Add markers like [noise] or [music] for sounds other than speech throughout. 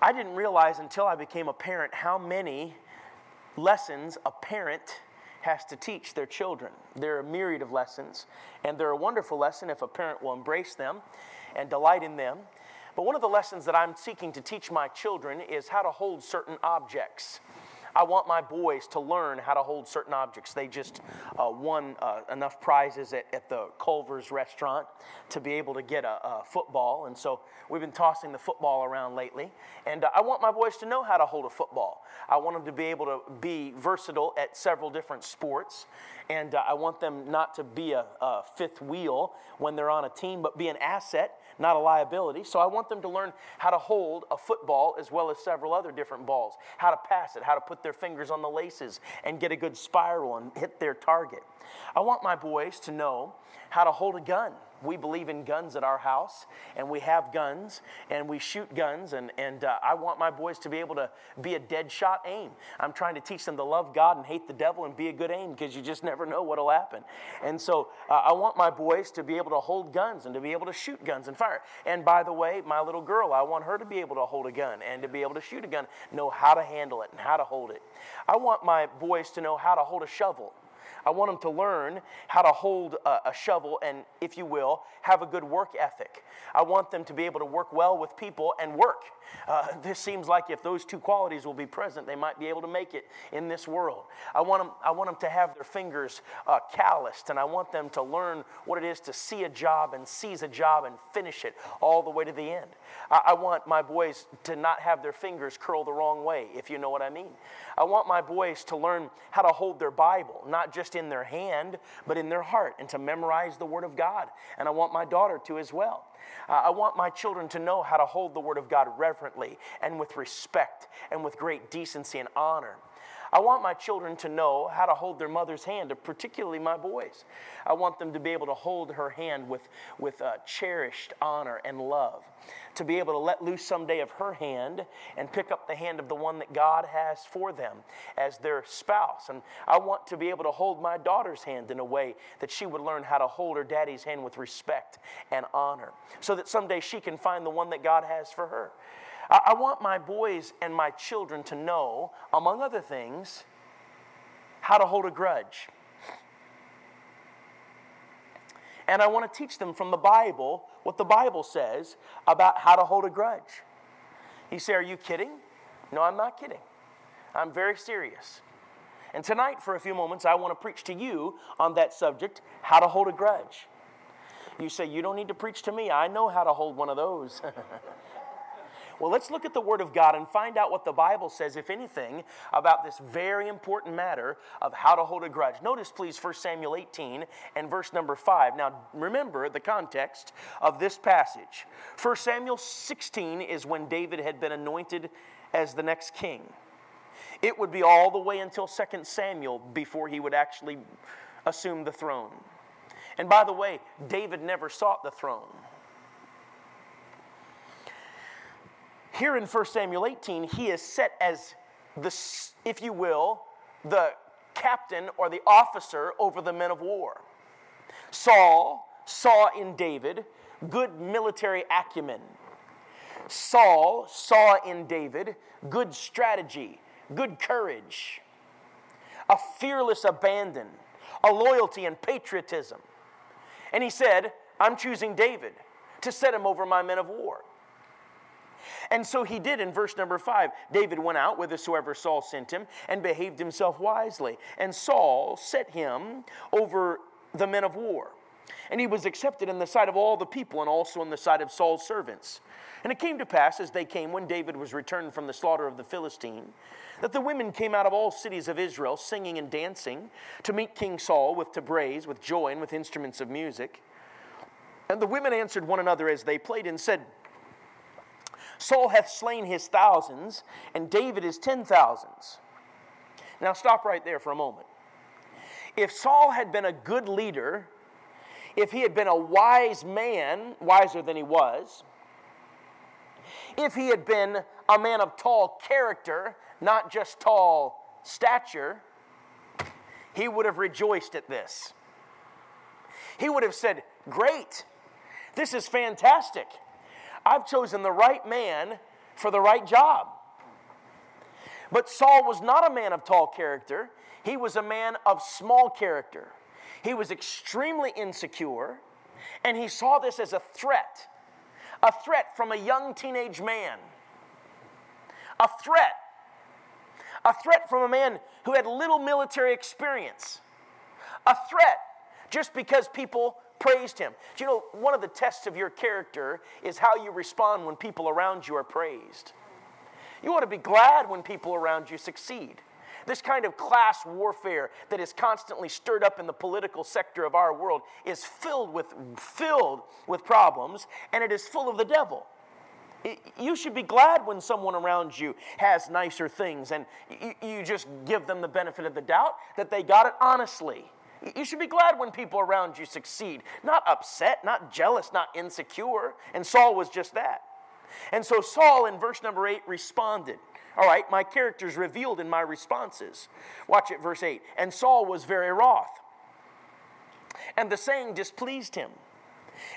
I didn't realize until I became a parent how many lessons a parent has to teach their children. There are a myriad of lessons, and they're a wonderful lesson if a parent will embrace them and delight in them. But one of the lessons that I'm seeking to teach my children is how to hold certain objects. I want my boys to learn how to hold certain objects. They just uh, won uh, enough prizes at, at, the Culver's restaurant to be able to get a, a, football. And so we've been tossing the football around lately. And uh, I want my boys to know how to hold a football. I want them to be able to be versatile at several different sports. And uh, I want them not to be a, a fifth wheel when they're on a team, but be an asset not a liability. So I want them to learn how to hold a football as well as several other different balls, how to pass it, how to put their fingers on the laces and get a good spiral and hit their target. I want my boys to know how to hold a gun we believe in guns at our house, and we have guns, and we shoot guns, and, and uh, I want my boys to be able to be a dead shot aim. I'm trying to teach them to love God and hate the devil and be a good aim because you just never know what'll happen. And so uh, I want my boys to be able to hold guns and to be able to shoot guns and fire. And by the way, my little girl, I want her to be able to hold a gun and to be able to shoot a gun, know how to handle it and how to hold it. I want my boys to know how to hold a shovel I want them to learn how to hold a, a shovel and, if you will, have a good work ethic. I want them to be able to work well with people and work. Uh, this seems like if those two qualities will be present, they might be able to make it in this world. I want them, I want them to have their fingers uh, calloused, and I want them to learn what it is to see a job and seize a job and finish it all the way to the end. I, I want my boys to not have their fingers curl the wrong way, if you know what I mean. I want my boys to learn how to hold their Bible, not just in their hand, but in their heart, and to memorize the Word of God. And I want my daughter to as well. Uh, I want my children to know how to hold the Word of God reverently and with respect and with great decency and honor. I want my children to know how to hold their mother's hand, particularly my boys. I want them to be able to hold her hand with, with uh, cherished honor and love, to be able to let loose someday of her hand and pick up the hand of the one that God has for them as their spouse. And I want to be able to hold my daughter's hand in a way that she would learn how to hold her daddy's hand with respect and honor, so that someday she can find the one that God has for her. I, want my boys and my children to know, among other things, how to hold a grudge. And I want to teach them from the Bible what the Bible says about how to hold a grudge. You say, Are you kidding? No, I'm not kidding. I'm very serious. And tonight, for a few moments, I want to preach to you on that subject how to hold a grudge. You say, You don't need to preach to me. I know how to hold one of those. [laughs] Well, let's look at the Word of God and find out what the Bible says, if anything, about this very important matter of how to hold a grudge. Notice, please, 1 Samuel 18 and verse number 5. Now, remember the context of this passage. 1 Samuel 16 is when David had been anointed as the next king. It would be all the way until 2 Samuel before he would actually assume the throne. And by the way, David never sought the throne. Here in 1 Samuel 18, he is set as the, if you will, the captain or the officer over the men of war. Saul saw in David good military acumen. Saul saw in David good strategy, good courage, a fearless abandon, a loyalty and patriotism. And he said, I'm choosing David to set him over my men of war. And so he did in verse number five. David went out whithersoever Saul sent him and behaved himself wisely. And Saul set him over the men of war. And he was accepted in the sight of all the people and also in the sight of Saul's servants. And it came to pass, as they came, when David was returned from the slaughter of the Philistine, that the women came out of all cities of Israel, singing and dancing, to meet King Saul with tabrets, with joy, and with instruments of music. And the women answered one another as they played and said, Saul hath slain his thousands, and David his ten thousands. Now, stop right there for a moment. If Saul had been a good leader, if he had been a wise man, wiser than he was, if he had been a man of tall character, not just tall stature, he would have rejoiced at this. He would have said, Great, this is fantastic. I've chosen the right man for the right job. But Saul was not a man of tall character, he was a man of small character. He was extremely insecure, and he saw this as a threat a threat from a young teenage man. A threat. A threat from a man who had little military experience. A threat just because people praised him. Do you know, one of the tests of your character is how you respond when people around you are praised. You ought to be glad when people around you succeed. This kind of class warfare that is constantly stirred up in the political sector of our world is filled with, filled with problems, and it is full of the devil. You should be glad when someone around you has nicer things, and you just give them the benefit of the doubt that they got it honestly. You should be glad when people around you succeed, not upset, not jealous, not insecure. And Saul was just that. And so Saul, in verse number 8, responded. All right, my character's revealed in my responses. Watch it, verse 8. And Saul was very wroth, and the saying displeased him.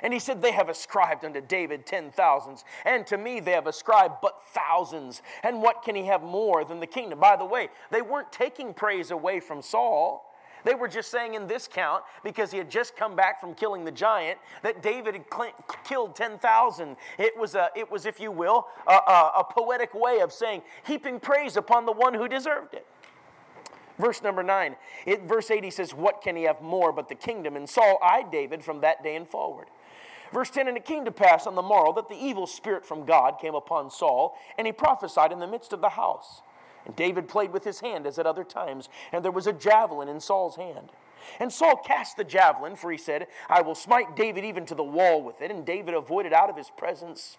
And he said, They have ascribed unto David ten thousands, and to me they have ascribed but thousands. And what can he have more than the kingdom? By the way, they weren't taking praise away from Saul. They were just saying in this count, because he had just come back from killing the giant, that David had cl- killed 10,000. It was, it was, if you will, a, a, a poetic way of saying, heaping praise upon the one who deserved it. Verse number nine, it, verse 8, he says, What can he have more but the kingdom? And Saul eyed David from that day and forward. Verse 10 And it came to pass on the morrow that the evil spirit from God came upon Saul, and he prophesied in the midst of the house. And David played with his hand as at other times, and there was a javelin in Saul's hand. And Saul cast the javelin, for he said, I will smite David even to the wall with it. And David avoided out of his presence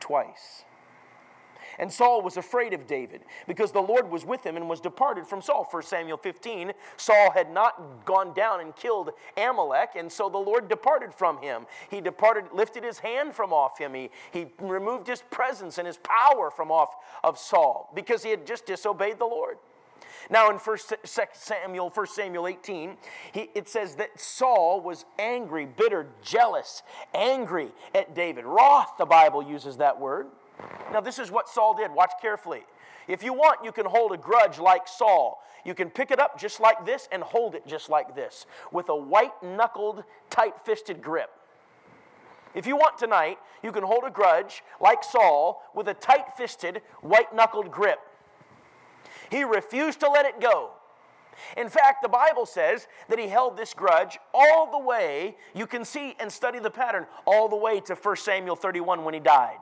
twice. And Saul was afraid of David because the Lord was with him and was departed from Saul. 1 Samuel 15, Saul had not gone down and killed Amalek, and so the Lord departed from him. He departed, lifted his hand from off him. He, he removed his presence and his power from off of Saul because he had just disobeyed the Lord. Now, in 1 Samuel, 1 Samuel 18, he, it says that Saul was angry, bitter, jealous, angry at David. Wroth, the Bible uses that word. Now, this is what Saul did. Watch carefully. If you want, you can hold a grudge like Saul. You can pick it up just like this and hold it just like this with a white knuckled, tight fisted grip. If you want tonight, you can hold a grudge like Saul with a tight fisted, white knuckled grip. He refused to let it go. In fact, the Bible says that he held this grudge all the way, you can see and study the pattern, all the way to 1 Samuel 31 when he died.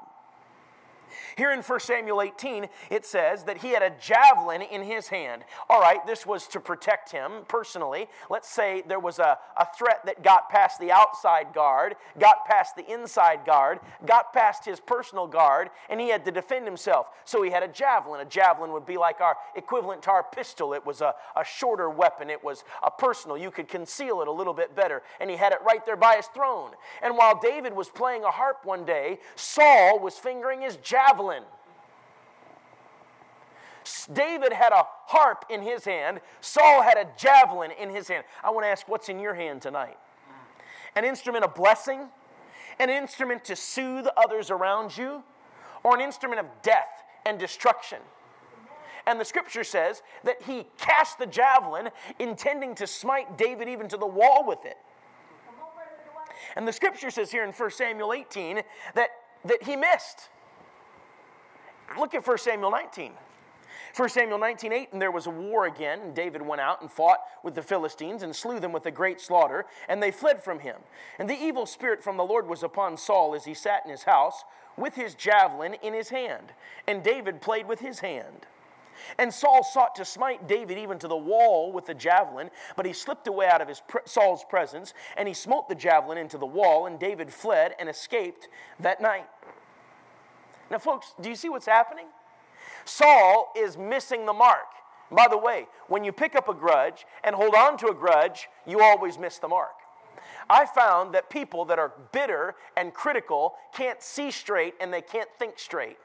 Here in 1 Samuel 18, it says that he had a javelin in his hand. All right, this was to protect him personally. Let's say there was a, a threat that got past the outside guard, got past the inside guard, got past his personal guard, and he had to defend himself. So he had a javelin. A javelin would be like our equivalent to our pistol. It was a, a shorter weapon, it was a personal. You could conceal it a little bit better. And he had it right there by his throne. And while David was playing a harp one day, Saul was fingering his javelin javelin. David had a harp in his hand, Saul had a javelin in his hand. I want to ask, what's in your hand tonight? An instrument of blessing, an instrument to soothe others around you, or an instrument of death and destruction? And the scripture says that he cast the javelin, intending to smite David even to the wall with it. And the scripture says here in 1 Samuel 18 that, that he missed. Look at 1 Samuel 19. 1 Samuel 19, 8, and there was a war again, and David went out and fought with the Philistines and slew them with a great slaughter, and they fled from him. And the evil spirit from the Lord was upon Saul as he sat in his house with his javelin in his hand, and David played with his hand. And Saul sought to smite David even to the wall with the javelin, but he slipped away out of his Saul's presence, and he smote the javelin into the wall, and David fled and escaped that night. Now, folks, do you see what's happening? Saul is missing the mark. By the way, when you pick up a grudge and hold on to a grudge, you always miss the mark. I found that people that are bitter and critical can't see straight and they can't think straight.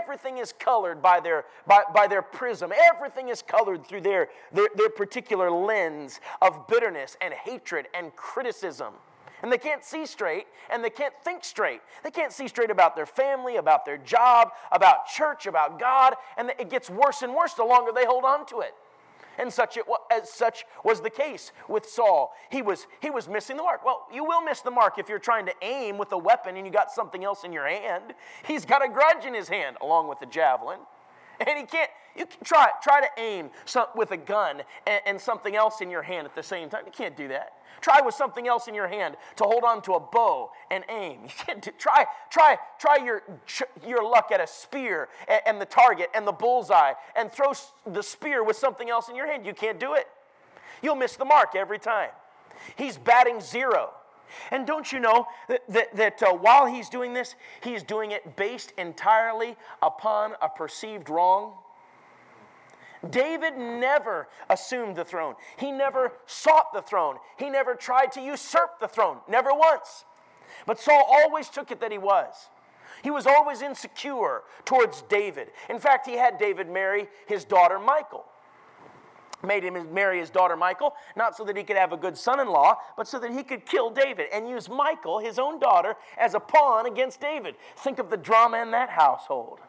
Everything is colored by their, by, by their prism. Everything is colored through their, their, their particular lens of bitterness and hatred and criticism. And they can't see straight and they can't think straight. They can't see straight about their family, about their job, about church, about God, and it gets worse and worse the longer they hold on to it. And such it as such was the case with Saul. He was he was missing the mark. Well, you will miss the mark if you're trying to aim with a weapon and you got something else in your hand. He's got a grudge in his hand along with the javelin. [laughs] And he can't, you can try, try to aim some, with a gun and, and something else in your hand at the same time. You can't do that. Try with something else in your hand to hold on to a bow and aim. [laughs] You can't do, try, try, try your, your luck at a spear and, and the target and the bullseye and throw the spear with something else in your hand. You can't do it. You'll miss the mark every time. He's batting zero. And don't you know that, that, that uh, while he's doing this, he's doing it based entirely upon a perceived wrong? David never assumed the throne. He never sought the throne. He never tried to usurp the throne, never once. But Saul always took it that he was. He was always insecure towards David. In fact, he had David marry his daughter Michal. Made him marry his daughter Michal, not so that he could have a good son in law, but so that he could kill David and use Michal, his own daughter, as a pawn against David. Think of the drama in that household.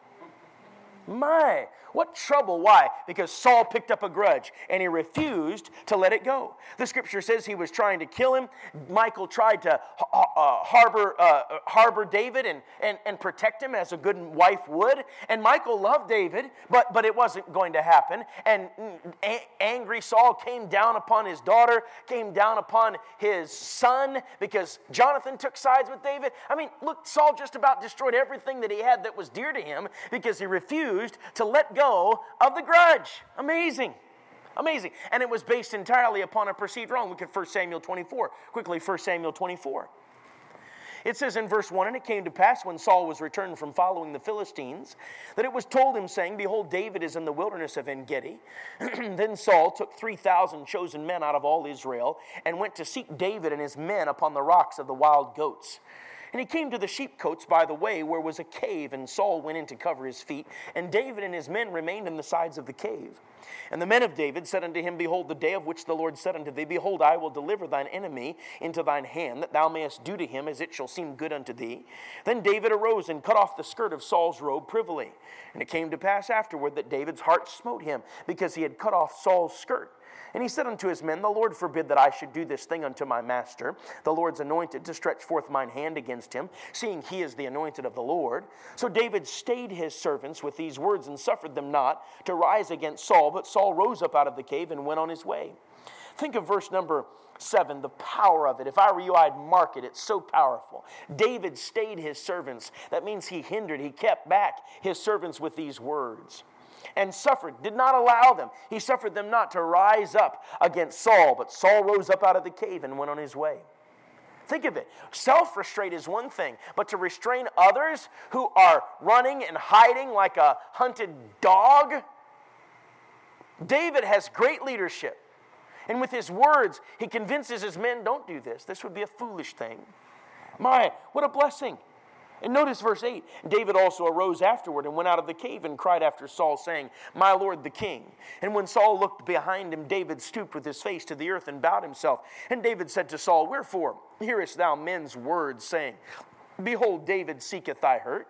My, what trouble. Why? Because Saul picked up a grudge and he refused to let it go. The scripture says he was trying to kill him. Michal tried to uh, harbor, uh, harbor David and, and, and protect him as a good wife would. And Michal loved David, but, but it wasn't going to happen. And a- angry Saul came down upon his daughter, came down upon his son because Jonathan took sides with David. I mean, look, Saul just about destroyed everything that he had that was dear to him because he refused to let go of the grudge. Amazing. Amazing. And it was based entirely upon a perceived wrong. Look at 1 Samuel 24. Quickly, 1 Samuel 24. It says in verse 1 And it came to pass when Saul was returned from following the Philistines that it was told him, saying, Behold, David is in the wilderness of En Gedi. [clears throat] then Saul took 3,000 chosen men out of all Israel and went to seek David and his men upon the rocks of the wild goats. And he came to the sheepcotes by the way, where was a cave, and Saul went in to cover his feet, and David and his men remained in the sides of the cave. And the men of David said unto him, Behold, the day of which the Lord said unto thee, Behold, I will deliver thine enemy into thine hand, that thou mayest do to him as it shall seem good unto thee. Then David arose and cut off the skirt of Saul's robe privily. And it came to pass afterward that David's heart smote him, because he had cut off Saul's skirt. And he said unto his men, The Lord forbid that I should do this thing unto my master, the Lord's anointed, to stretch forth mine hand against him, seeing he is the anointed of the Lord. So David stayed his servants with these words and suffered them not to rise against Saul. But Saul rose up out of the cave and went on his way. Think of verse number seven, the power of it. If I were you, I'd mark it. It's so powerful. David stayed his servants. That means he hindered, he kept back his servants with these words and suffered, did not allow them. He suffered them not to rise up against Saul, but Saul rose up out of the cave and went on his way. Think of it. Self restraint is one thing, but to restrain others who are running and hiding like a hunted dog, David has great leadership. And with his words, he convinces his men don't do this. This would be a foolish thing. My, what a blessing. And notice verse 8 David also arose afterward and went out of the cave and cried after Saul, saying, My Lord the king. And when Saul looked behind him, David stooped with his face to the earth and bowed himself. And David said to Saul, Wherefore hearest thou men's words, saying, Behold, David seeketh thy hurt?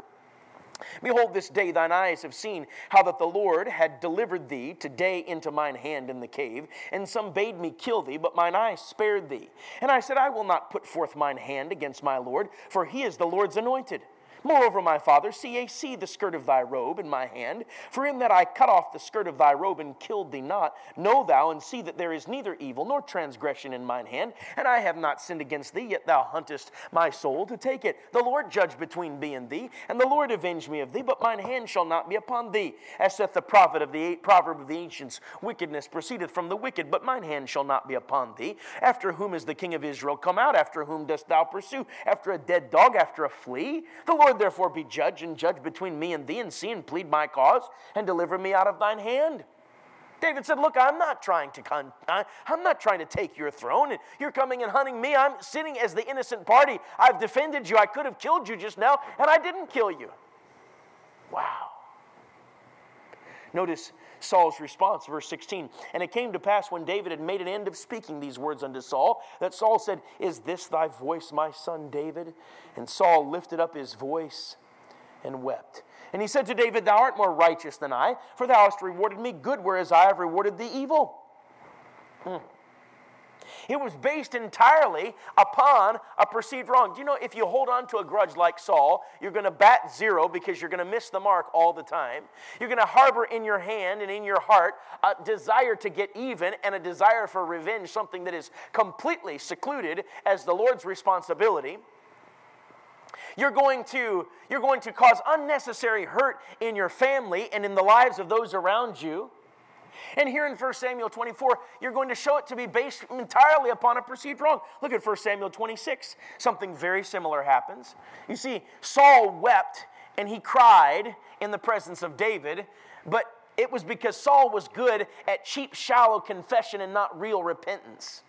Behold, this day thine eyes have seen how that the Lord had delivered thee today into mine hand in the cave, and some bade me kill thee, but mine eyes spared thee. And I said, I will not put forth mine hand against my Lord, for he is the Lord's anointed. Moreover, my father, see, see the skirt of thy robe in my hand, for in that I cut off the skirt of thy robe and killed thee not, know thou and see that there is neither evil nor transgression in mine hand, and I have not sinned against thee, yet thou huntest my soul to take it. The Lord judge between me and thee, and the Lord avenge me of thee, but mine hand shall not be upon thee. As saith the prophet of the proverb of the ancients, wickedness proceedeth from the wicked, but mine hand shall not be upon thee. After whom is the king of Israel come out? After whom dost thou pursue? After a dead dog, after a flea? The Lord Lord therefore be judge and judge between me and thee, and see and plead my cause, and deliver me out of thine hand. David said, Look, I'm not trying to con- I'm not trying to take your throne. and You're coming and hunting me. I'm sitting as the innocent party. I've defended you. I could have killed you just now, and I didn't kill you. Wow. Notice Saul's response, verse 16. And it came to pass when David had made an end of speaking these words unto Saul, that Saul said, Is this thy voice, my son David? And Saul lifted up his voice and wept. And he said to David, Thou art more righteous than I, for thou hast rewarded me good, whereas I have rewarded thee evil. Hmm. It was based entirely upon a perceived wrong. Do you know if you hold on to a grudge like Saul, you're going to bat zero because you're going to miss the mark all the time. You're going to harbor in your hand and in your heart a desire to get even and a desire for revenge, something that is completely secluded as the Lord's responsibility. You're going to you're going to cause unnecessary hurt in your family and in the lives of those around you. And here in 1 Samuel 24, you're going to show it to be based entirely upon a perceived wrong. Look at 1 Samuel 26. Something very similar happens. You see, Saul wept and he cried in the presence of David, but it was because Saul was good at cheap, shallow confession and not real repentance.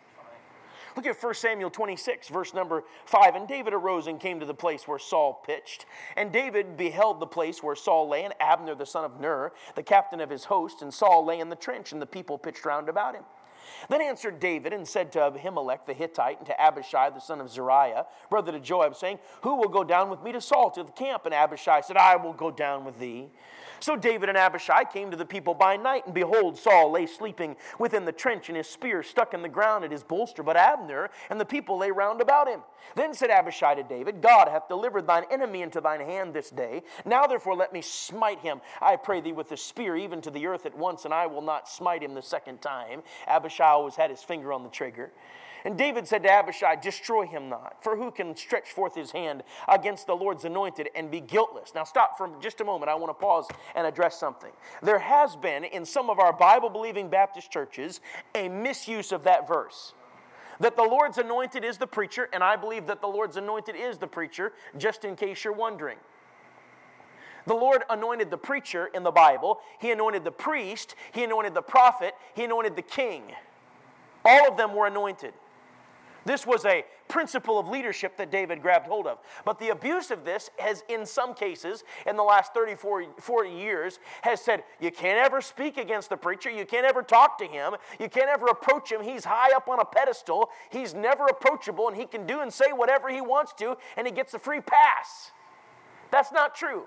Look at 1 Samuel 26, verse number 5. And David arose and came to the place where Saul pitched. And David beheld the place where Saul lay, and Abner the son of Ner, the captain of his host. And Saul lay in the trench, and the people pitched round about him. Then answered David and said to Ahimelech the Hittite and to Abishai the son of Zeruiah, brother to Joab, saying, Who will go down with me to Saul to the camp? And Abishai said, I will go down with thee. So David and Abishai came to the people by night, and behold, Saul lay sleeping within the trench, and his spear stuck in the ground at his bolster. But Abner and the people lay round about him. Then said Abishai to David, God hath delivered thine enemy into thine hand this day. Now therefore let me smite him, I pray thee, with the spear, even to the earth at once, and I will not smite him the second time. Abishai always had his finger on the trigger. And David said to Abishai, Destroy him not, for who can stretch forth his hand against the Lord's anointed and be guiltless? Now, stop for just a moment. I want to pause and address something. There has been in some of our Bible believing Baptist churches a misuse of that verse. That the Lord's anointed is the preacher, and I believe that the Lord's anointed is the preacher, just in case you're wondering. The Lord anointed the preacher in the Bible, He anointed the priest, He anointed the prophet, He anointed the king. All of them were anointed. This was a principle of leadership that David grabbed hold of. But the abuse of this has, in some cases, in the last 30, 40, years, has said, you can't ever speak against the preacher. You can't ever talk to him. You can't ever approach him. He's high up on a pedestal. He's never approachable, and he can do and say whatever he wants to, and he gets a free pass. That's not true.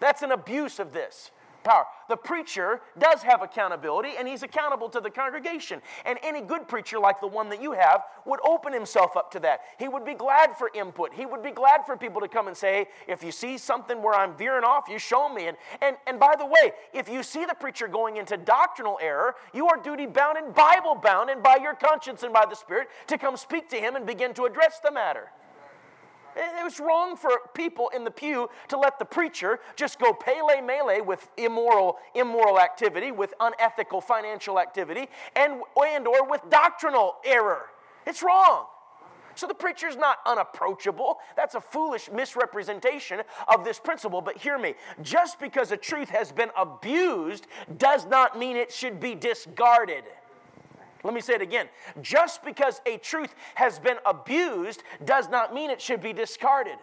That's an abuse of this power. The preacher does have accountability and he's accountable to the congregation. And any good preacher, like the one that you have, would open himself up to that. He would be glad for input. He would be glad for people to come and say, if you see something where I'm veering off, you show me. And, and, and by the way, if you see the preacher going into doctrinal error, you are duty bound and Bible bound and by your conscience and by the Spirit to come speak to him and begin to address the matter. It was wrong for people in the pew to let the preacher just go pele mele with immoral, immoral activity, with unethical financial activity, and, and or with doctrinal error. It's wrong. So the preacher's not unapproachable. That's a foolish misrepresentation of this principle. But hear me just because a truth has been abused does not mean it should be discarded. Let me say it again. Just because a truth has been abused does not mean it should be discarded.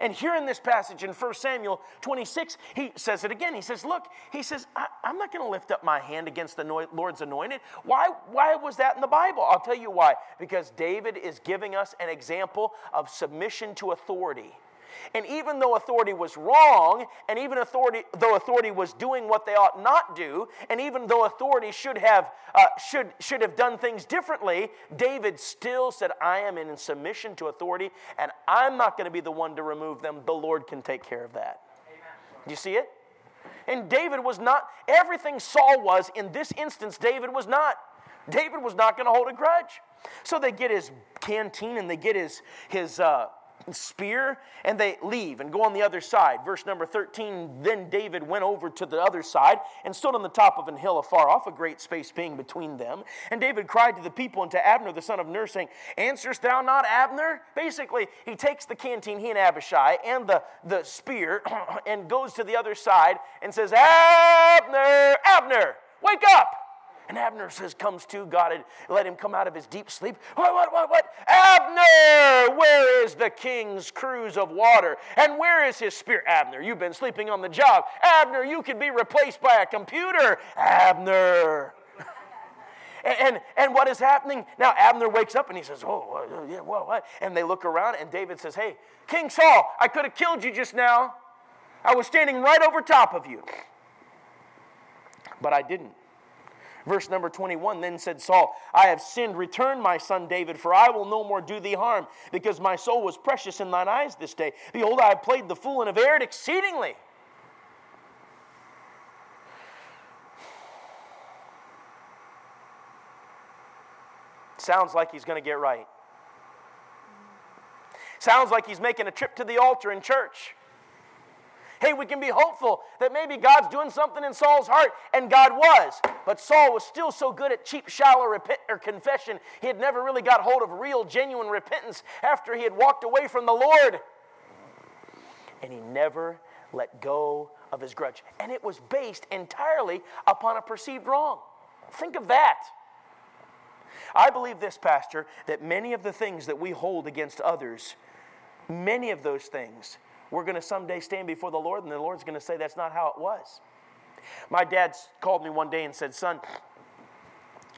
And here in this passage in 1 Samuel 26, he says it again. He says, Look, he says, I, am not going to lift up my hand against the Lord's anointed. Why, why was that in the Bible? I'll tell you why. Because David is giving us an example of submission to authority. And even though authority was wrong, and even authority, though authority was doing what they ought not do, and even though authority should have, uh, should, should have done things differently, David still said, I am in submission to authority, and I'm not going to be the one to remove them. The Lord can take care of that. Do you see it? And David was not, everything Saul was in this instance, David was not. David was not going to hold a grudge. So they get his canteen and they get his, his, uh, spear and they leave and go on the other side. Verse number 13 Then David went over to the other side and stood on the top of an hill afar off, a great space being between them. And David cried to the people and to Abner, the son of Ner, saying, Answerest thou not, Abner? Basically, he takes the canteen, he and Abishai, and the, the spear, [clears throat] and goes to the other side and says, Abner, Abner, wake up! And Abner says, comes to, God had let him come out of his deep sleep. What, what, what, what? Abner, where is the king's cruse of water? And where is his spear? Abner, you've been sleeping on the job. Abner, you could be replaced by a computer. Abner. [laughs] and, and, and what is happening? Now Abner wakes up and he says, Oh, yeah, what, what? And they look around and David says, Hey, King Saul, I could have killed you just now. I was standing right over top of you. But I didn't. Verse number 21 Then said Saul, I have sinned. Return, my son David, for I will no more do thee harm, because my soul was precious in thine eyes this day. Behold, I have played the fool and have erred exceedingly. Sounds like he's going to get right. Sounds like he's making a trip to the altar in church. Hey, we can be hopeful that maybe God's doing something in Saul's heart, and God was. But Saul was still so good at cheap, shallow repent, or confession, he had never really got hold of real, genuine repentance after he had walked away from the Lord. And he never let go of his grudge. And it was based entirely upon a perceived wrong. Think of that. I believe this, Pastor, that many of the things that we hold against others, many of those things we're going to someday stand before the Lord, and the Lord's going to say that's not how it was. My dad called me one day and said, Son,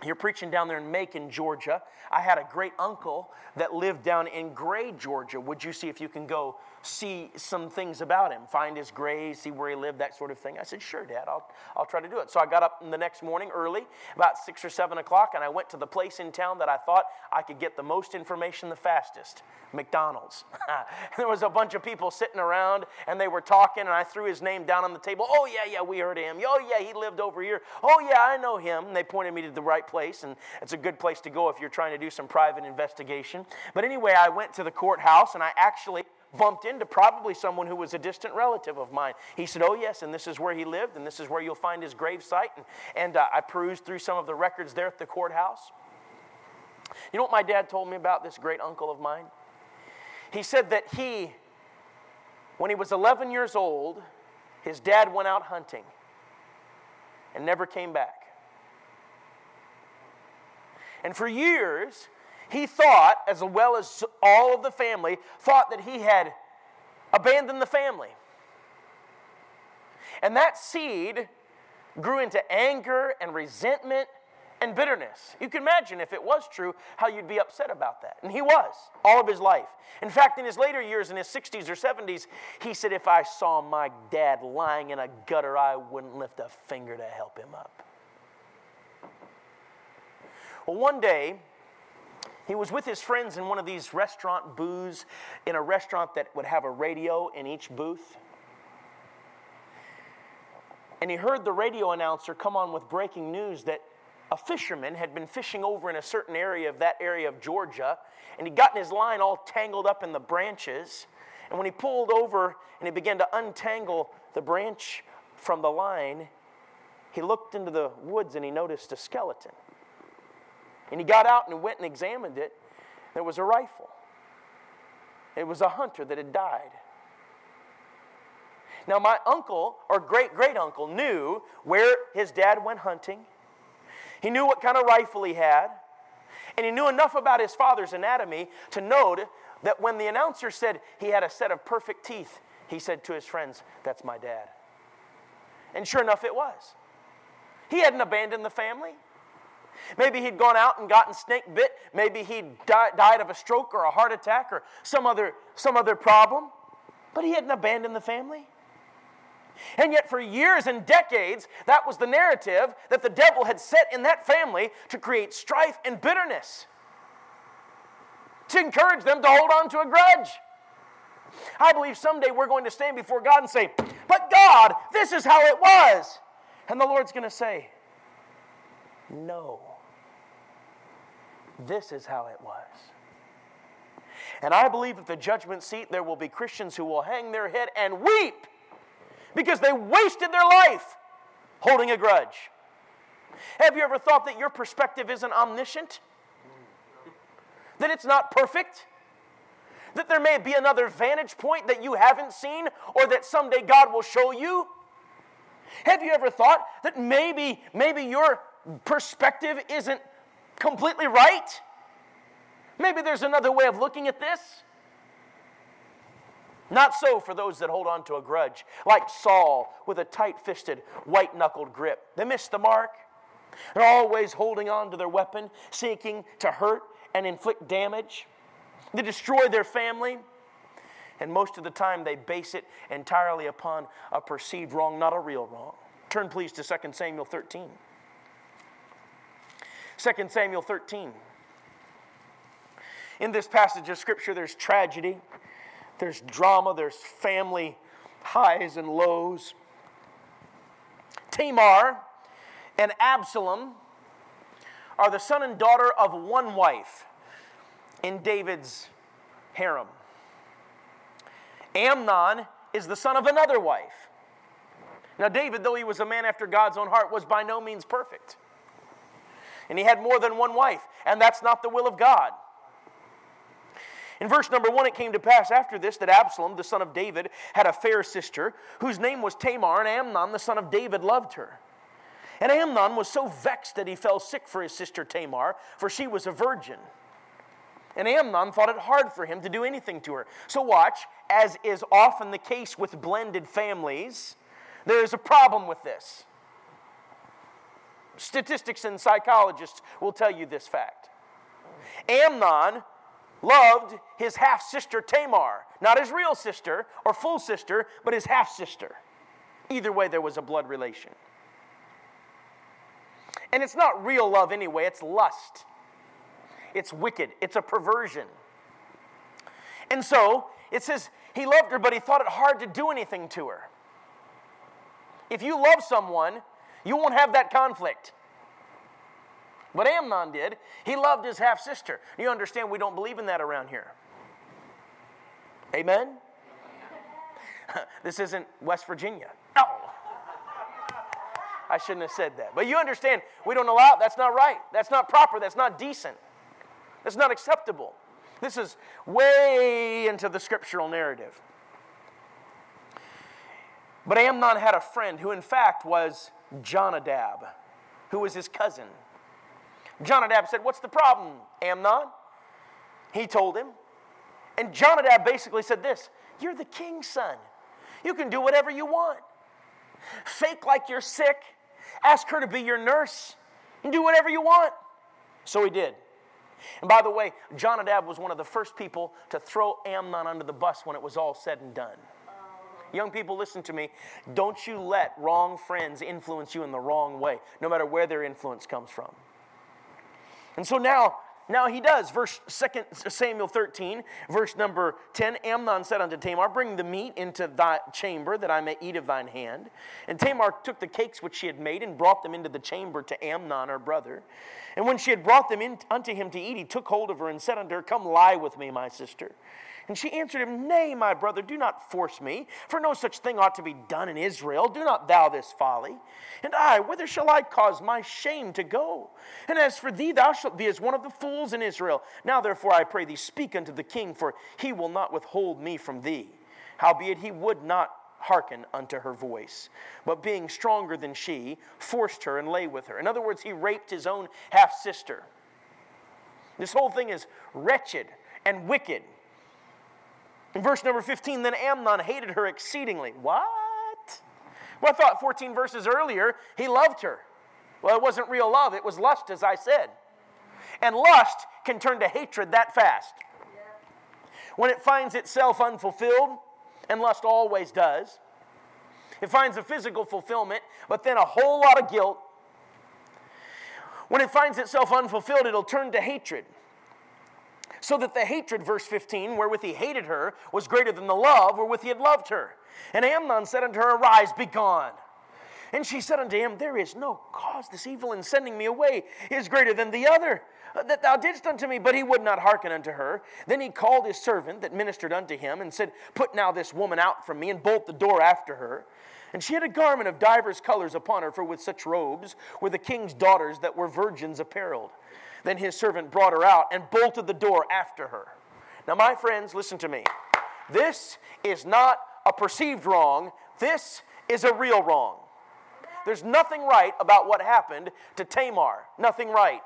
you're preaching down there in Macon, Georgia. I had a great uncle that lived down in Gray, Georgia. Would you see if you can go see some things about him, find his grave, see where he lived, that sort of thing? I said, Sure, Dad, I'll, I'll try to do it. So I got up the next morning early, about six or seven o'clock, and I went to the place in town that I thought I could get the most information the fastest. McDonald's. [laughs] there was a bunch of people sitting around and they were talking, and I threw his name down on the table. Oh, yeah, yeah, we heard him. Oh, yeah, he lived over here. Oh, yeah, I know him. And they pointed me to the right place, and it's a good place to go if you're trying to do some private investigation. But anyway, I went to the courthouse and I actually bumped into probably someone who was a distant relative of mine. He said, Oh, yes, and this is where he lived, and this is where you'll find his grave site. And, and uh, I perused through some of the records there at the courthouse. You know what my dad told me about this great uncle of mine? He said that he, when he was 11 years old, his dad went out hunting and never came back. And for years, he thought, as well as all of the family, thought that he had abandoned the family. And that seed grew into anger and resentment and bitterness. You can imagine if it was true how you'd be upset about that. And he was all of his life. In fact, in his later years, in his 60s or 70s, he said, If I saw my dad lying in a gutter, I wouldn't lift a finger to help him up. Well, one day, he was with his friends in one of these restaurant booths in a restaurant that would have a radio in each booth. And he heard the radio announcer come on with breaking news that a fisherman had been fishing over in a certain area of that area of Georgia, and he'd gotten his line all tangled up in the branches. And when he pulled over and he began to untangle the branch from the line, he looked into the woods and he noticed a skeleton. And he got out and went and examined it. There was a rifle. It was a hunter that had died. Now, my uncle or great great uncle knew where his dad went hunting he knew what kind of rifle he had, and he knew enough about his father's anatomy to know that when the announcer said he had a set of perfect teeth, he said to his friends, That's my dad. And sure enough, it was. He hadn't abandoned the family. Maybe he'd gone out and gotten snake bit. Maybe he'd di- died of a stroke or a heart attack or some other, some other problem. But he hadn't abandoned the family. And yet, for years and decades, that was the narrative that the devil had set in that family to create strife and bitterness, to encourage them to hold on to a grudge. I believe someday we're going to stand before God and say, But God, this is how it was. And the Lord's going to say, No, this is how it was. And I believe at the judgment seat there will be Christians who will hang their head and weep because they wasted their life holding a grudge. Have you ever thought that your perspective isn't omniscient? That it's not perfect? That there may be another vantage point that you haven't seen or that someday God will show you? Have you ever thought that maybe maybe your perspective isn't completely right. Maybe there's another way of looking at this. Not so for those that hold on to a grudge, like Saul with a tight fisted, white knuckled grip. They miss the mark. They're always holding on to their weapon, seeking to hurt and inflict damage. They destroy their family. And most of the time, they base it entirely upon a perceived wrong, not a real wrong. Turn, please, to 2 Samuel 13. 2 Samuel 13. In this passage of Scripture, there's tragedy, there's drama, there's family highs and lows. Tamar and Absalom are the son and daughter of one wife in David's harem. Amnon is the son of another wife. Now, David, though he was a man after God's own heart, was by no means perfect. And he had more than one wife, and that's not the will of God. In verse number one, it came to pass after this that Absalom, the son of David, had a fair sister whose name was Tamar, and Amnon, the son of David, loved her. And Amnon was so vexed that he fell sick for his sister Tamar, for she was a virgin. And Amnon thought it hard for him to do anything to her. So, watch, as is often the case with blended families, there is a problem with this. Statistics and psychologists will tell you this fact. Amnon loved his half sister Tamar, not his real sister or full sister, but his half sister. Either way, there was a blood relation. And it's not real love anyway, it's lust. It's wicked, it's a perversion. And so it says he loved her, but he thought it hard to do anything to her. If you love someone, you won't have that conflict. But Amnon did. He loved his half sister. You understand we don't believe in that around here. Amen? [laughs] this isn't West Virginia. No. I shouldn't have said that. But you understand, we don't allow That's not right. That's not proper. That's not decent. That's not acceptable. This is way into the scriptural narrative. But Amnon had a friend who, in fact, was Jonadab, who was his cousin. Jonadab said, What's the problem, Amnon? He told him. And Jonadab basically said this You're the king's son. You can do whatever you want. Fake like you're sick. Ask her to be your nurse. And do whatever you want. So he did. And by the way, Jonadab was one of the first people to throw Amnon under the bus when it was all said and done. Young people, listen to me. Don't you let wrong friends influence you in the wrong way, no matter where their influence comes from. And so now, now he does. Verse 2 Samuel 13, verse number 10 Amnon said unto Tamar, Bring the meat into thy chamber, that I may eat of thine hand. And Tamar took the cakes which she had made and brought them into the chamber to Amnon, her brother. And when she had brought them in unto him to eat, he took hold of her and said unto her, Come lie with me, my sister. And she answered him, Nay, my brother, do not force me, for no such thing ought to be done in Israel. Do not thou this folly. And I, whither shall I cause my shame to go? And as for thee, thou shalt be as one of the fools in Israel. Now therefore I pray thee, speak unto the king, for he will not withhold me from thee. Howbeit he would not hearken unto her voice, but being stronger than she, forced her and lay with her. In other words, he raped his own half sister. This whole thing is wretched and wicked. In verse number 15, then Amnon hated her exceedingly. What? Well, I thought 14 verses earlier, he loved her. Well, it wasn't real love, it was lust, as I said. And lust can turn to hatred that fast. When it finds itself unfulfilled, and lust always does, it finds a physical fulfillment, but then a whole lot of guilt. When it finds itself unfulfilled, it'll turn to hatred. So that the hatred, verse 15, wherewith he hated her, was greater than the love wherewith he had loved her. And Amnon said unto her, Arise, be gone. And she said unto him, There is no cause. This evil in sending me away is greater than the other uh, that thou didst unto me. But he would not hearken unto her. Then he called his servant that ministered unto him and said, Put now this woman out from me and bolt the door after her. And she had a garment of divers colors upon her, for with such robes were the king's daughters that were virgins apparelled. Then his servant brought her out and bolted the door after her. Now, my friends, listen to me. This is not a perceived wrong, this is a real wrong. There's nothing right about what happened to Tamar. Nothing right.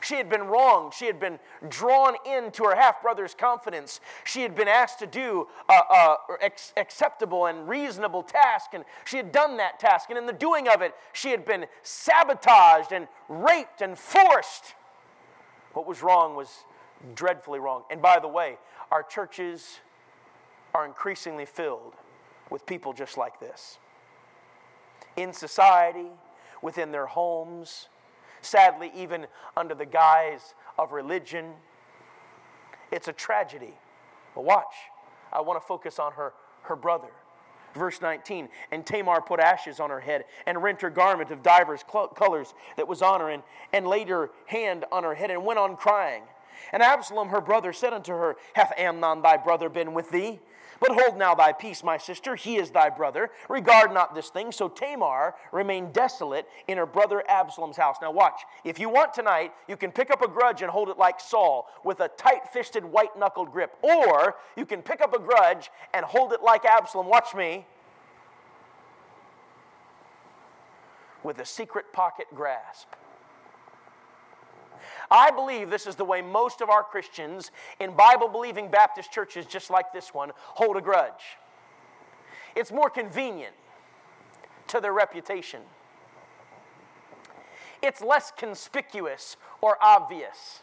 She had been wronged. She had been drawn into her half brother's confidence. She had been asked to do a, a ex- acceptable and reasonable task, and she had done that task. And in the doing of it, she had been sabotaged and raped and forced. What was wrong was dreadfully wrong. And by the way, our churches are increasingly filled with people just like this. In society, within their homes, sadly, even under the guise of religion. It's a tragedy. But watch, I want to focus on her, her brother. Verse 19, and Tamar put ashes on her head and rent her garment of divers colors that was on her and, and laid her hand on her head and went on crying. And Absalom her brother said unto her, Hath Amnon thy brother been with thee? But hold now thy peace, my sister, he is thy brother. Regard not this thing. So Tamar remained desolate in her brother Absalom's house. Now, watch. If you want tonight, you can pick up a grudge and hold it like Saul with a tight fisted, white knuckled grip. Or you can pick up a grudge and hold it like Absalom. Watch me. With a secret pocket grasp. I believe this is the way most of our Christians in Bible believing Baptist churches, just like this one, hold a grudge. It's more convenient to their reputation, it's less conspicuous or obvious.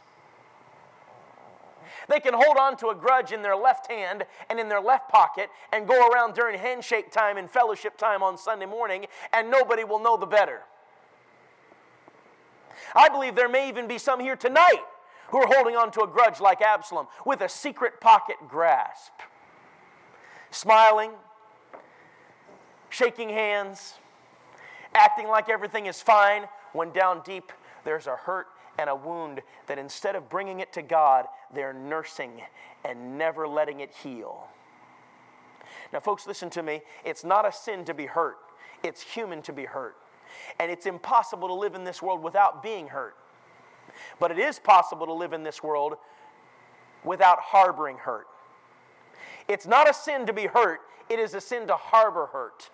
They can hold on to a grudge in their left hand and in their left pocket and go around during handshake time and fellowship time on Sunday morning, and nobody will know the better. I believe there may even be some here tonight who are holding on to a grudge like Absalom with a secret pocket grasp. Smiling, shaking hands, acting like everything is fine, when down deep there's a hurt and a wound that instead of bringing it to God, they're nursing and never letting it heal. Now, folks, listen to me. It's not a sin to be hurt, it's human to be hurt. And it's impossible to live in this world without being hurt. But it is possible to live in this world without harboring hurt. It's not a sin to be hurt, it is a sin to harbor hurt.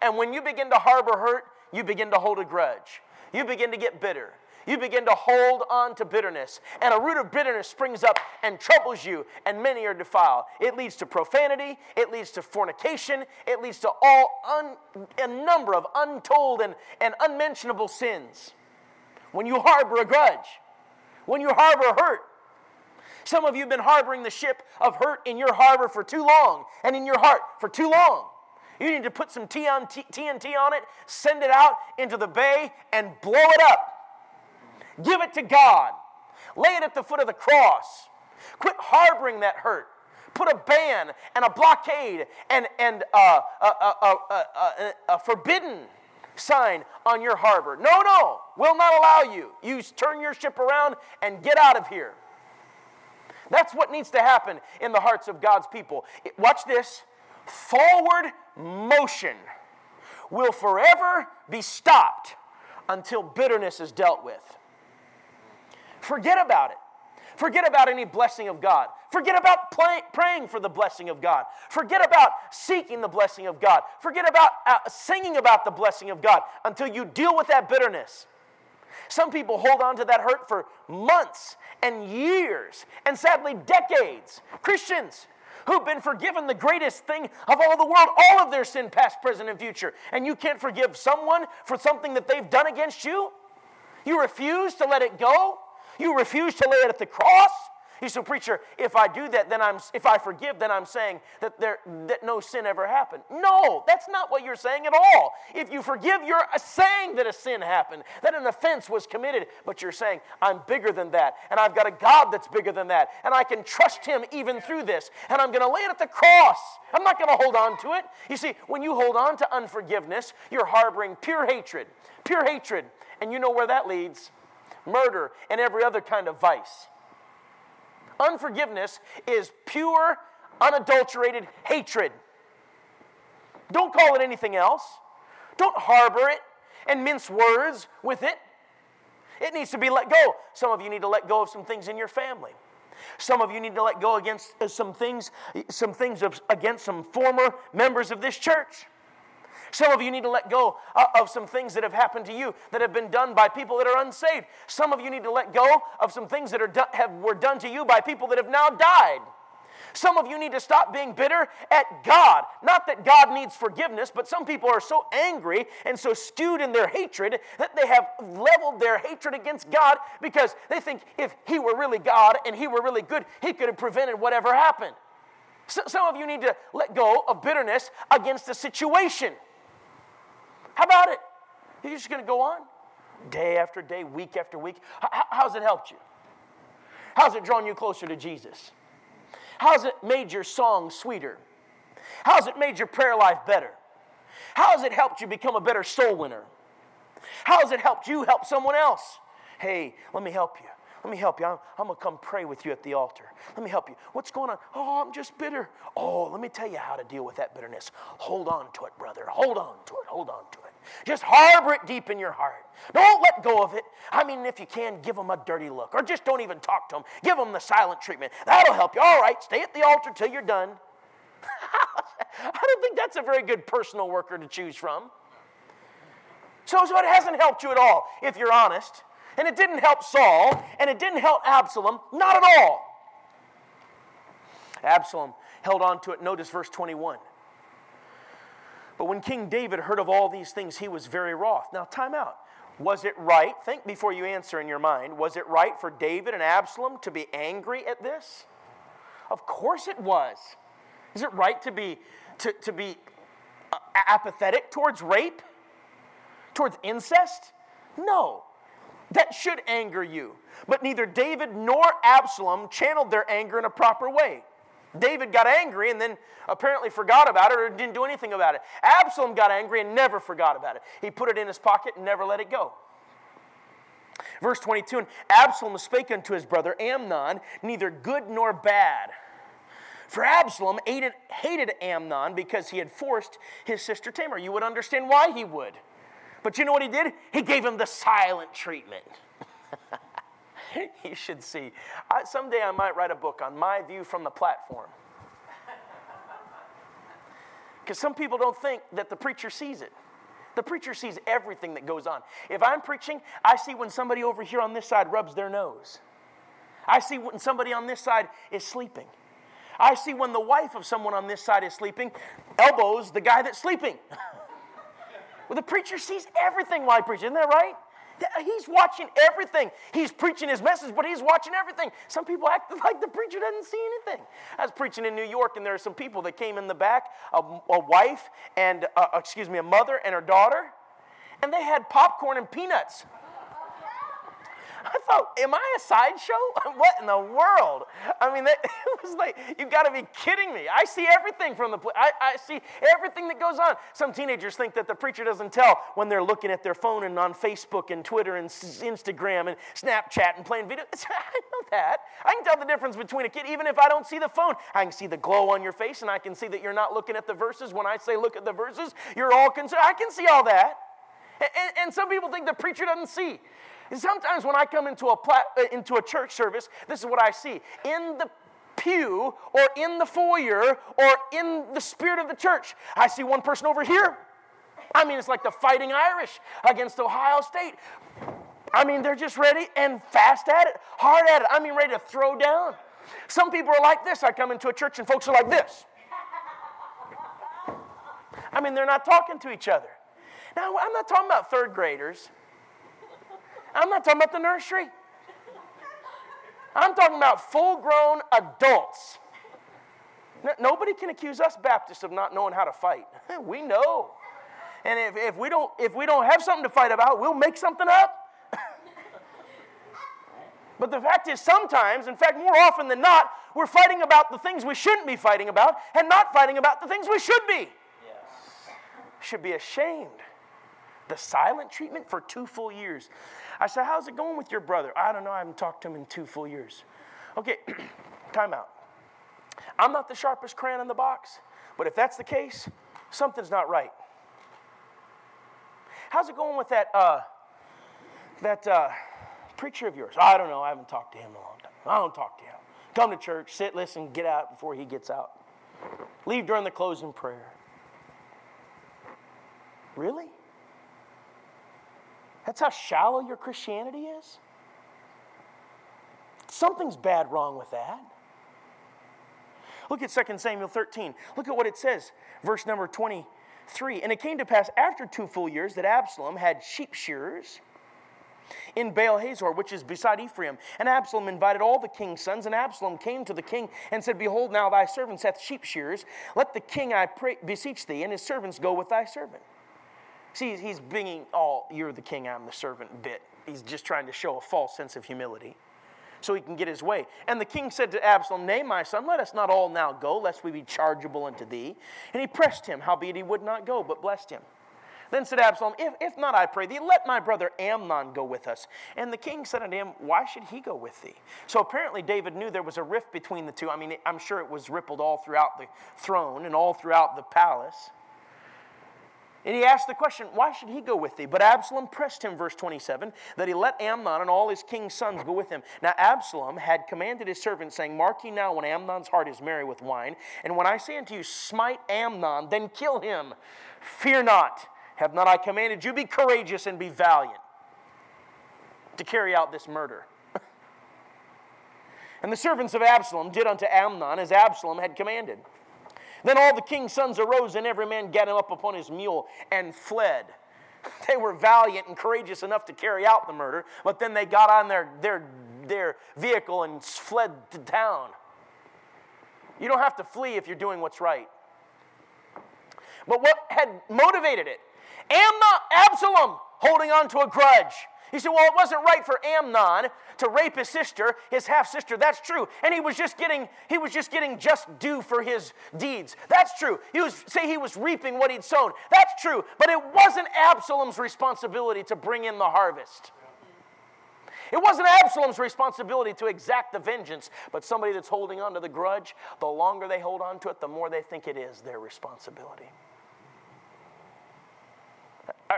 And when you begin to harbor hurt, you begin to hold a grudge. You begin to get bitter you begin to hold on to bitterness. And a root of bitterness springs up and troubles you, and many are defiled. It leads to profanity, it leads to fornication, it leads to all un, a number of untold and, and unmentionable sins. When you harbor a grudge, when you harbor hurt, some of you have been harboring the ship of hurt in your harbor for too long and in your heart for too long. You need to put some TNT on it, send it out into the bay, and blow it up. Give it to God. Lay it at the foot of the cross. Quit harboring that hurt. Put a ban and a blockade and, and a, a, a, a forbidden sign on your harbor. No, no, we'll not allow you. You turn your ship around and get out of here. That's what needs to happen in the hearts of God's people. Watch this forward motion will forever be stopped until bitterness is dealt with. Forget about it. Forget about any blessing of God. Forget about play, praying for the blessing of God. Forget about seeking the blessing of God. Forget about uh, singing about the blessing of God until you deal with that bitterness. Some people hold on to that hurt for months and years, and sadly, decades. Christians who've been forgiven the greatest thing of all the world, all of their sin, past, present, and future. And you can't forgive someone for something that they've done against you? You refuse to let it go? You refuse to lay it at the cross. You say, preacher, if I do that, then I'm if I forgive, then I'm saying that there that no sin ever happened. No, that's not what you're saying at all. If you forgive, you're saying that a sin happened, that an offense was committed, but you're saying, I'm bigger than that, and I've got a God that's bigger than that, and I can trust him even through this, and I'm gonna lay it at the cross. I'm not gonna hold on to it. You see, when you hold on to unforgiveness, you're harboring pure hatred. Pure hatred. And you know where that leads murder, and every other kind of vice. Unforgiveness is pure, unadulterated hatred. Don't call it anything else. Don't harbor it and mince words with it. It needs to be let go. Some of you need to let go of some things in your family. Some of you need to let go against some things, some things of, against some former members of this church. Some of you need to let go uh, of some things that have happened to you that have been done by people that are unsaved. Some of you need to let go of some things that are have, were done to you by people that have now died. Some of you need to stop being bitter at God. Not that God needs forgiveness, but some people are so angry and so stewed in their hatred that they have leveled their hatred against God because they think if He were really God and He were really good, He could have prevented whatever happened. So, some of you need to let go of bitterness against the situation. How about it? You're just going to go on day after day, week after week. How, how's it helped you? How's it drawn you closer to Jesus? How's it made your song sweeter? How's it made your prayer life better? How's it helped you become a better soul winner? How's it helped you help someone else? Hey, let me help you. Let me help you. I'm, I'm going to come pray with you at the altar. Let me help you. What's going on? Oh, I'm just bitter. Oh, let me tell you how to deal with that bitterness. Hold on to it, brother. Hold on to it. Hold on to it. Just harbor it deep in your heart. Don't let go of it. I mean, if you can, give them a dirty look or just don't even talk to them. Give them the silent treatment. That'll help you. All right, stay at the altar till you're done. [laughs] I don't think that's a very good personal worker to choose from. So, so it hasn't helped you at all, if you're honest. And it didn't help Saul, and it didn't help Absalom, not at all. Absalom held on to it. Notice verse 21. But when King David heard of all these things, he was very wroth. Now, time out. Was it right? Think before you answer in your mind. Was it right for David and Absalom to be angry at this? Of course it was. Is it right to be, to, to be uh, apathetic towards rape? Towards incest? No. That should anger you. But neither David nor Absalom channeled their anger in a proper way. David got angry and then apparently forgot about it or didn't do anything about it. Absalom got angry and never forgot about it. He put it in his pocket and never let it go. Verse 22 And Absalom spake unto his brother Amnon, neither good nor bad. For Absalom hated, hated Amnon because he had forced his sister Tamar. You would understand why he would. But you know what he did? He gave him the silent treatment. [laughs] you should see. I, someday I might write a book on my view from the platform. Because some people don't think that the preacher sees it. The preacher sees everything that goes on. If I'm preaching, I see when somebody over here on this side rubs their nose. I see when somebody on this side is sleeping. I see when the wife of someone on this side is sleeping, elbows the guy that's sleeping. [laughs] well, the preacher sees everything while he preaches, isn't that right? He's watching everything. He's preaching his message, but he's watching everything. Some people act [laughs] like the preacher doesn't see anything. I was preaching in New York, and there are some people that came in the back a, a wife and, uh, excuse me, a mother and her daughter, and they had popcorn and peanuts. I thought, am I a sideshow? [laughs] what in the world? I mean, [laughs] it was like, you've got to be kidding me. I see everything from the, I, I see everything that goes on. Some teenagers think that the preacher doesn't tell when they're looking at their phone and on Facebook and Twitter and Instagram and Snapchat and playing video. [laughs] I know that. I can tell the difference between a kid, even if I don't see the phone. I can see the glow on your face and I can see that you're not looking at the verses. When I say look at the verses, you're all concerned. I can see all that. And, and, some people think the preacher doesn't see. And sometimes when I come into a, uh, into a church service, this is what I see. In the pew or in the foyer or in the spirit of the church, I see one person over here. I mean, it's like the fighting Irish against Ohio State. I mean, they're just ready and fast at it, hard at it. I mean, ready to throw down. Some people are like this. I come into a church and folks are like this. I mean, they're not talking to each other. Now, I'm not talking about third graders. I'm not talking about the nursery. I'm talking about full grown adults. Nobody can accuse us Baptists of not knowing how to fight. [laughs] We know. And if, if, we don't, if we don't have something to fight about, we'll make something up. [laughs] but the fact is, sometimes, in fact, more often than not, we're fighting about the things we shouldn't be fighting about and not fighting about the things we should be. Yes. Should be ashamed. The silent treatment for two full years. I said, How's it going with your brother? I don't know. I haven't talked to him in two full years. Okay, [clears throat] time out. I'm not the sharpest crayon in the box, but if that's the case, something's not right. How's it going with that, uh, that uh, preacher of yours? I don't know. I haven't talked to him in a long time. I don't talk to him. Come to church, sit, listen, get out before he gets out. Leave during the closing prayer. Really? That's how shallow your Christianity is? Something's bad wrong with that. Look at 2 Samuel 13. Look at what it says, verse number 23. And it came to pass after two full years that Absalom had sheep shearers in Baal Hazor, which is beside Ephraim. And Absalom invited all the king's sons, and Absalom came to the king and said, Behold, now thy servant hath sheep shearers. Let the king, I pray, beseech thee, and his servants go with thy servant. See, he's bringing all, you're the king, I'm the servant bit. He's just trying to show a false sense of humility so he can get his way. And the king said to Absalom, Nay, my son, let us not all now go, lest we be chargeable unto thee. And he pressed him, howbeit he would not go, but blessed him. Then said Absalom, if, if not, I pray thee, let my brother Amnon go with us. And the king said unto him, Why should he go with thee? So apparently David knew there was a rift between the two. I mean, I'm sure it was rippled all throughout the throne and all throughout the palace. And he asked the question, Why should he go with thee? But Absalom pressed him, verse 27, that he let Amnon and all his king's sons go with him. Now Absalom had commanded his servants, saying, Mark ye now when Amnon's heart is merry with wine. And when I say unto you, Smite Amnon, then kill him. Fear not. Have not I commanded you? Be courageous and be valiant to carry out this murder. [laughs] and the servants of Absalom did unto Amnon as Absalom had commanded. Then all the king's sons arose, and every man gat him up upon his mule and fled. [laughs] They were valiant and courageous enough to carry out the murder, but then they got on their, their, their vehicle and fled to town. You don't have to flee if you're doing what's right. But what had motivated it? Amnon, Absalom holding on to a grudge. He said, Well, it wasn't right for Amnon to rape his sister, his half sister. That's true. And he was just getting, he was just getting just due for his deeds. That's true. He was say he was reaping what he'd sown. That's true. But it wasn't Absalom's responsibility to bring in the harvest. It wasn't Absalom's responsibility to exact the vengeance, but somebody that's holding on to the grudge, the longer they hold on to it, the more they think it is their responsibility.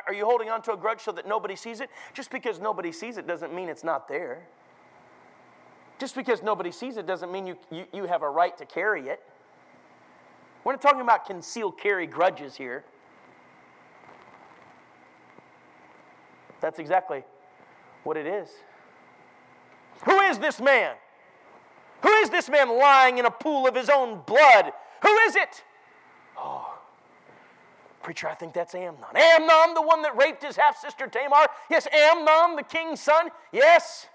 Are you holding on to a grudge so that nobody sees it? Just because nobody sees it doesn't mean it's not there. Just because nobody sees it doesn't mean you, you, you have a right to carry it. We're not talking about concealed carry grudges here. That's exactly what it is. Who is this man? Who is this man lying in a pool of his own blood? Who is it? Oh, Preacher, I think that's Amnon. Amnon, the one that raped his half sister Tamar? Yes, Amnon, the king's son? Yes.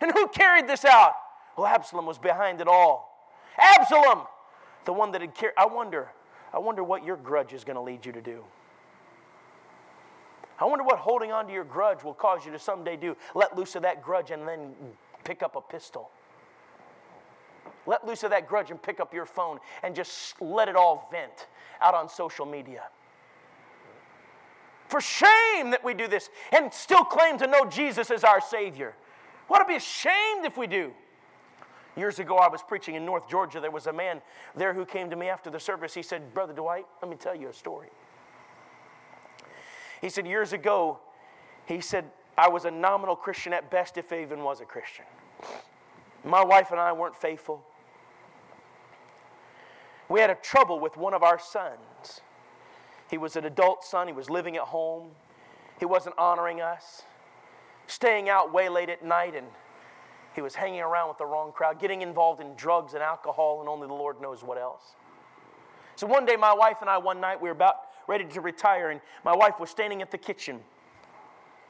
And who carried this out? Well, Absalom was behind it all. Absalom, the one that had carried. I wonder, I wonder what your grudge is going to lead you to do. I wonder what holding on to your grudge will cause you to someday do. Let loose of that grudge and then pick up a pistol. Let loose of that grudge and pick up your phone and just let it all vent out on social media. For shame that we do this and still claim to know Jesus as our Savior. Ought to be ashamed if we do. Years ago, I was preaching in North Georgia. There was a man there who came to me after the service. He said, Brother Dwight, let me tell you a story. He said, Years ago, he said, I was a nominal Christian at best, if I even was a Christian. My wife and I weren't faithful. We had a trouble with one of our sons. He was an adult son. He was living at home. He wasn't honoring us. Staying out way late at night, and he was hanging around with the wrong crowd, getting involved in drugs and alcohol, and only the Lord knows what else. So one day, my wife and I, one night, we were about ready to retire, and my wife was standing at the kitchen.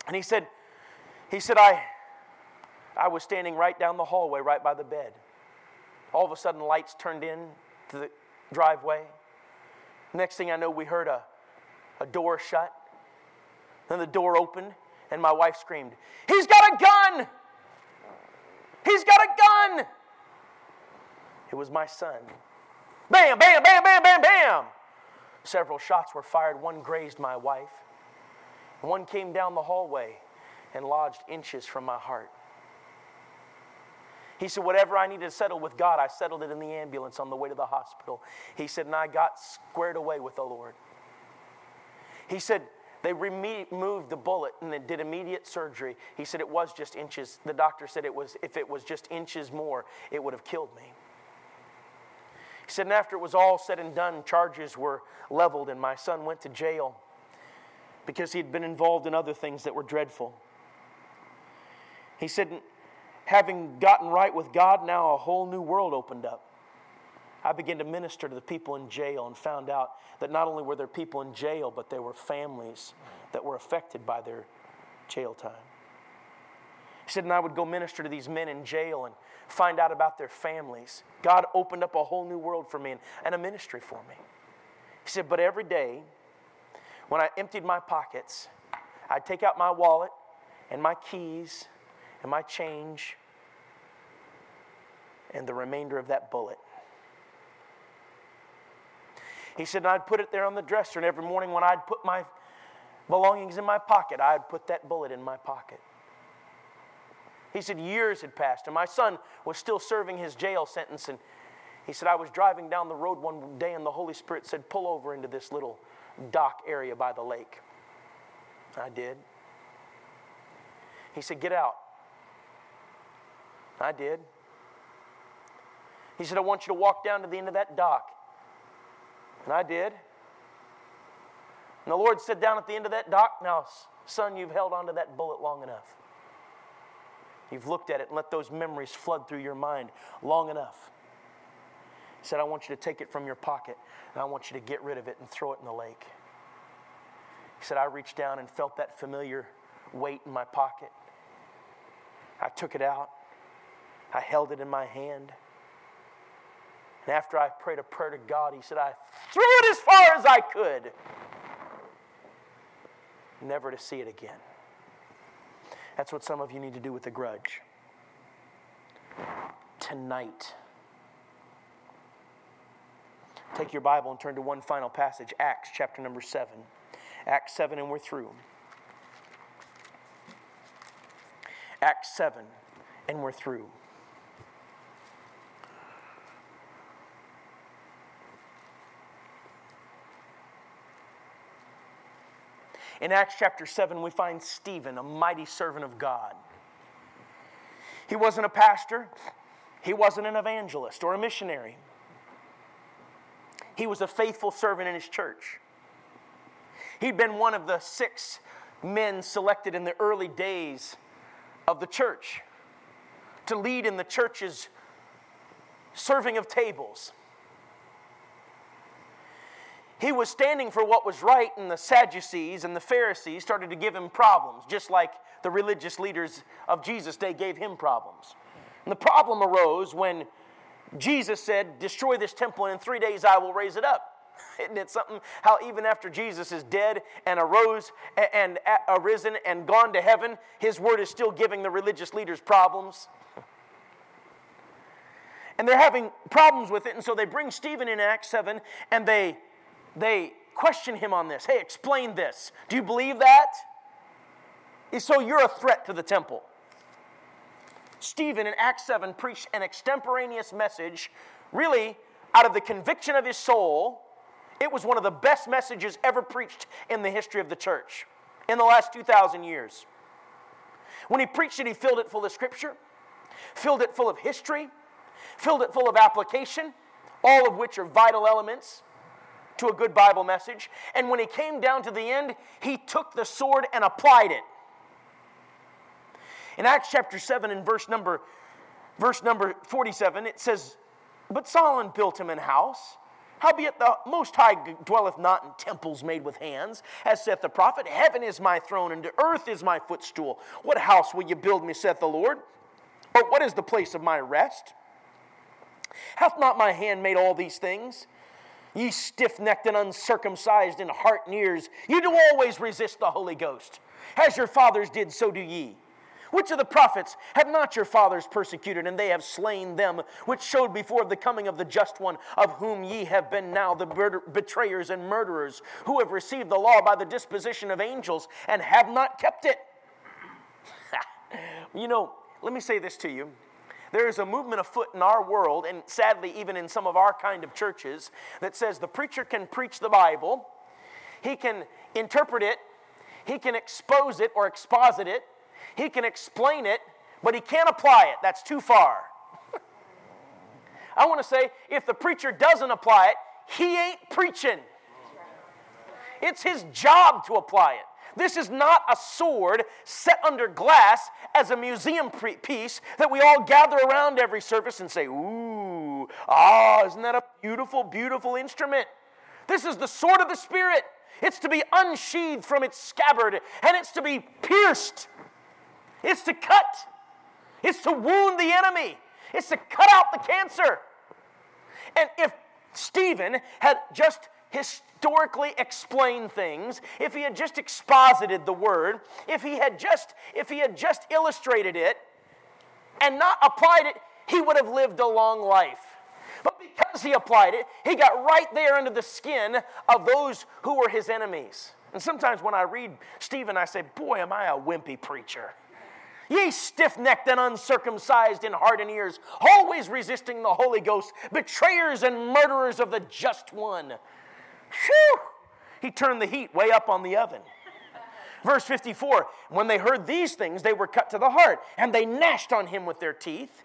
And he said, he said, I, I was standing right down the hallway, right by the bed. All of a sudden, lights turned in to the driveway. Next thing I know, we heard a, a door shut. Then the door opened, and my wife screamed, He's got a gun! He's got a gun! It was my son. Bam, bam, bam, bam, bam, bam! Several shots were fired. One grazed my wife. One came down the hallway and lodged inches from my heart. He said, Whatever I needed to settle with God, I settled it in the ambulance on the way to the hospital. He said, And I got squared away with the Lord. He said, they removed the bullet and they did immediate surgery. He said it was just inches. The doctor said it was if it was just inches more, it would have killed me. He said, and after it was all said and done, charges were leveled, and my son went to jail. because he'd been involved in other things that were dreadful. He said, having gotten right with God, now a whole new world opened up. I began to minister to the people in jail and found out that not only were there people in jail, but there were families that were affected by their jail time. He said, and I would go minister to these men in jail and find out about their families. God opened up a whole new world for me and, and a ministry for me. He said, but every day when I emptied my pockets, I'd take out my wallet and my keys and my change and the remainder of that bullet. He said, I'd put it there on the dresser, and every morning when I'd put my belongings in my pocket, I'd put that bullet in my pocket. He said, years had passed, and my son was still serving his jail sentence. And he said, I was driving down the road one day, and the Holy Spirit said, Pull over into this little dock area by the lake. I did. He said, Get out. I did. He said, I want you to walk down to the end of that dock. And I did. And the Lord said, Down at the end of that dock, now, son, you've held onto that bullet long enough. You've looked at it and let those memories flood through your mind long enough. He said, I want you to take it from your pocket and I want you to get rid of it and throw it in the lake. He said, I reached down and felt that familiar weight in my pocket. I took it out, I held it in my hand. And after I prayed a prayer to God, He said, I threw it as far as I could, never to see it again. That's what some of you need to do with the grudge. Tonight, take your Bible and turn to one final passage Acts chapter number 7. Acts 7, and we're through. Acts 7, and we're through. In Acts chapter 7, we find Stephen, a mighty servant of God. He wasn't a pastor, he wasn't an evangelist or a missionary. He was a faithful servant in his church. He'd been one of the six men selected in the early days of the church to lead in the church's serving of tables. He was standing for what was right, and the Sadducees and the Pharisees started to give him problems, just like the religious leaders of Jesus' day gave him problems. And the problem arose when Jesus said, Destroy this temple, and in three days I will raise it up. [laughs] Isn't it something how even after Jesus is dead and arose and arisen and gone to heaven, his word is still giving the religious leaders problems? And they're having problems with it, and so they bring Stephen in Acts 7 and they they question him on this. Hey, explain this. Do you believe that? So you're a threat to the temple. Stephen in Acts 7 preached an extemporaneous message, really out of the conviction of his soul. It was one of the best messages ever preached in the history of the church in the last 2,000 years. When he preached it, he filled it full of scripture, filled it full of history, filled it full of application, all of which are vital elements to a good Bible message. And when he came down to the end, he took the sword and applied it. In Acts chapter 7 and verse number verse number 47 it says, "But Solomon built him an house, howbeit the most high dwelleth not in temples made with hands, as saith the prophet, heaven is my throne and the earth is my footstool. What house will you build me, saith the Lord? Or what is the place of my rest? Hath not my hand made all these things? Ye stiff necked and uncircumcised in heart and ears, you do always resist the Holy Ghost. As your fathers did, so do ye. Which of the prophets have not your fathers persecuted, and they have slain them, which showed before the coming of the just one, of whom ye have been now the betrayers and murderers, who have received the law by the disposition of angels, and have not kept it? [laughs] you know, let me say this to you. There is a movement afoot in our world, and sadly, even in some of our kind of churches, that says the preacher can preach the Bible, he can interpret it, he can expose it or exposit it, he can explain it, but he can't apply it. That's too far. [laughs] I want to say if the preacher doesn't apply it, he ain't preaching. It's his job to apply it. This is not a sword set under glass as a museum piece that we all gather around every service and say, Ooh, ah, isn't that a beautiful, beautiful instrument? This is the sword of the Spirit. It's to be unsheathed from its scabbard and it's to be pierced. It's to cut. It's to wound the enemy. It's to cut out the cancer. And if Stephen had just historically explained things, if he had just exposited the word, if he had just if he had just illustrated it and not applied it, he would have lived a long life. But because he applied it, he got right there under the skin of those who were his enemies. And sometimes when I read Stephen, I say, Boy, am I a wimpy preacher. Ye stiff necked and uncircumcised in heart and ears, always resisting the Holy Ghost, betrayers and murderers of the just one. Whew! He turned the heat way up on the oven. Verse 54 When they heard these things, they were cut to the heart, and they gnashed on him with their teeth.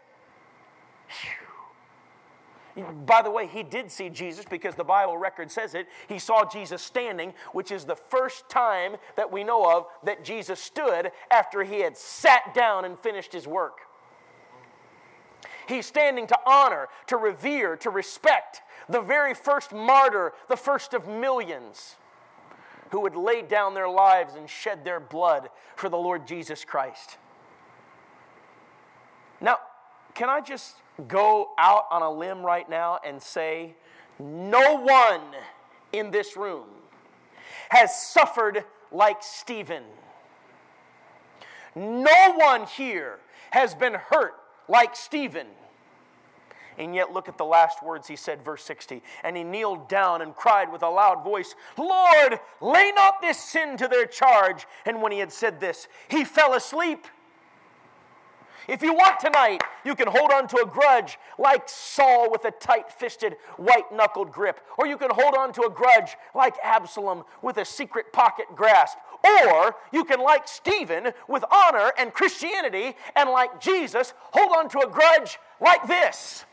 By the way, he did see Jesus because the Bible record says it. He saw Jesus standing, which is the first time that we know of that Jesus stood after he had sat down and finished his work. He's standing to honor, to revere, to respect the very first martyr, the first of millions who would lay down their lives and shed their blood for the Lord Jesus Christ. Now, can I just go out on a limb right now and say, no one in this room has suffered like Stephen. No one here has been hurt like Stephen. And yet, look at the last words he said, verse 60. And he kneeled down and cried with a loud voice, Lord, lay not this sin to their charge. And when he had said this, he fell asleep. If you want tonight, you can hold on to a grudge like Saul with a tight fisted, white knuckled grip. Or you can hold on to a grudge like Absalom with a secret pocket grasp. Or you can, like Stephen, with honor and Christianity, and like Jesus, hold on to a grudge like this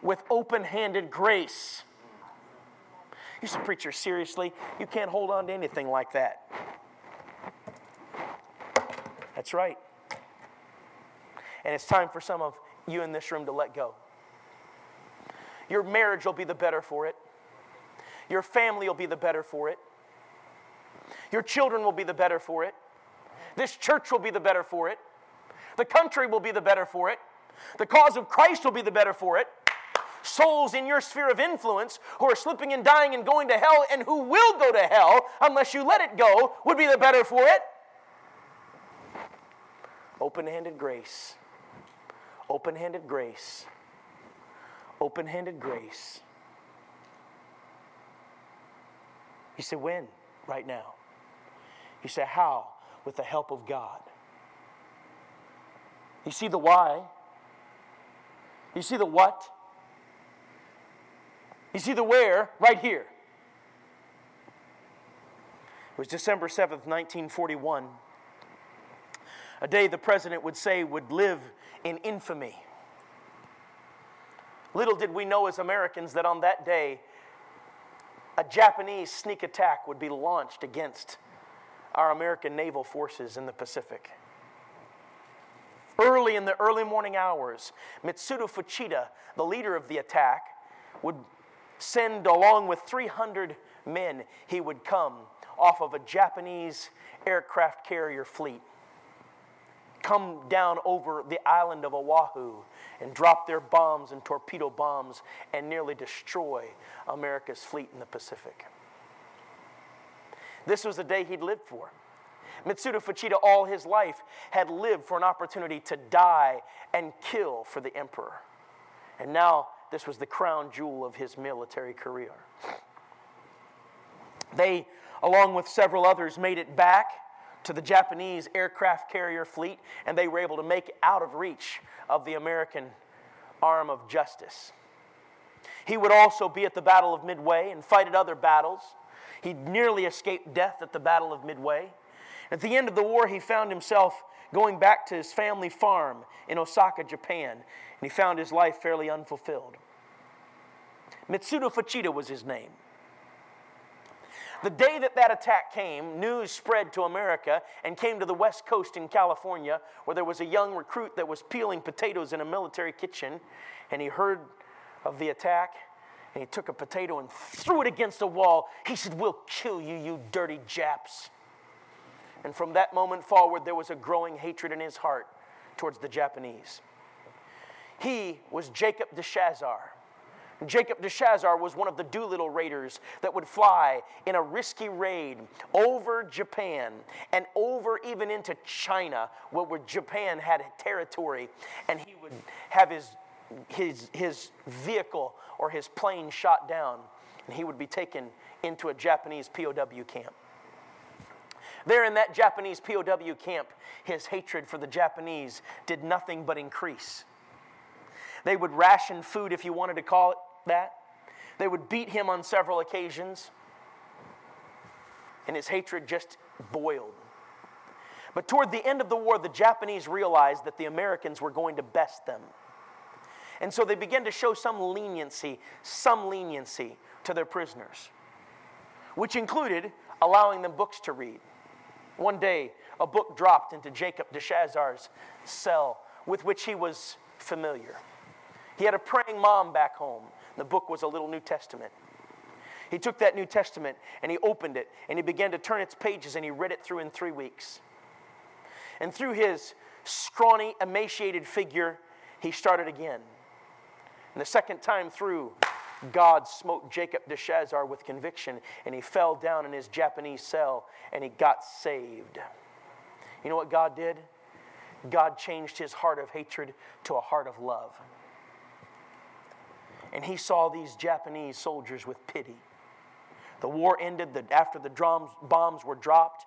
with open handed grace. You say, Preacher, seriously? You can't hold on to anything like that. That's right. And it's time for some of you in this room to let go. Your marriage will be the better for it. Your family will be the better for it. Your children will be the better for it. This church will be the better for it. The country will be the better for it. The cause of Christ will be the better for it. Souls in your sphere of influence who are slipping and dying and going to hell and who will go to hell unless you let it go would be the better for it. Open handed grace. Open handed grace. Open handed grace. You say, when? Right now. You say, how? With the help of God. You see the why? You see the what? You see the where? Right here. It was December 7th, 1941 a day the president would say would live in infamy. Little did we know as Americans that on that day, a Japanese sneak attack would be launched against our American naval forces in the Pacific. Early in the early morning hours, Mitsuda Fuchida, the leader of the attack, would send along with 300 men, he would come off of a Japanese aircraft carrier fleet come down over the island of Oahu and drop their bombs and torpedo bombs and nearly destroy America's fleet in the Pacific. This was the day he'd lived for. Mitsuda Fuchida, all his life, had lived for an opportunity to die and kill for the emperor. And now this was the crown jewel of his military career. They, along with several others, made it back to the Japanese aircraft carrier fleet, and they were able to make out of reach of the American arm of justice. He would also be at the Battle of Midway and fight at other battles. He nearly escaped death at the Battle of Midway. At the end of the war, he found himself going back to his family farm in Osaka, Japan, and he found his life fairly unfulfilled. Mitsudo Fuchida was his name. The day that that attack came, news spread to America and came to the West Coast in California, where there was a young recruit that was peeling potatoes in a military kitchen, and he heard of the attack, and he took a potato and threw it against the wall. He said, We'll kill you, you dirty Japs. And from that moment forward, there was a growing hatred in his heart towards the Japanese. He was Jacob DeShazer Jacob DeShazer was one of the Doolittle raiders that would fly in a risky raid over Japan and over even into China, where Japan had territory, and he would have his, his, his vehicle or his plane shot down, and he would be taken into a Japanese POW camp. There in that Japanese POW camp, his hatred for the Japanese did nothing but increase. They would ration food, if you wanted to call it, that. They would beat him on several occasions, and his hatred just boiled. But toward the end of the war, the Japanese realized that the Americans were going to best them. And so they began to show some leniency, some leniency to their prisoners, which included allowing them books to read. One day, a book dropped into Jacob DeShazer's cell with which he was familiar. He had a praying mom back home the book was a little New Testament. He took that New Testament and he opened it and he began to turn its pages and he read it through in three weeks. And through his scrawny, emaciated figure, he started again. And the second time through, God smote Jacob DeShazer with conviction and he fell down in his Japanese cell and he got saved. You know what God did? God changed his heart of hatred to a heart of love and he saw these Japanese soldiers with pity. The war ended the, after the drums, bombs were dropped.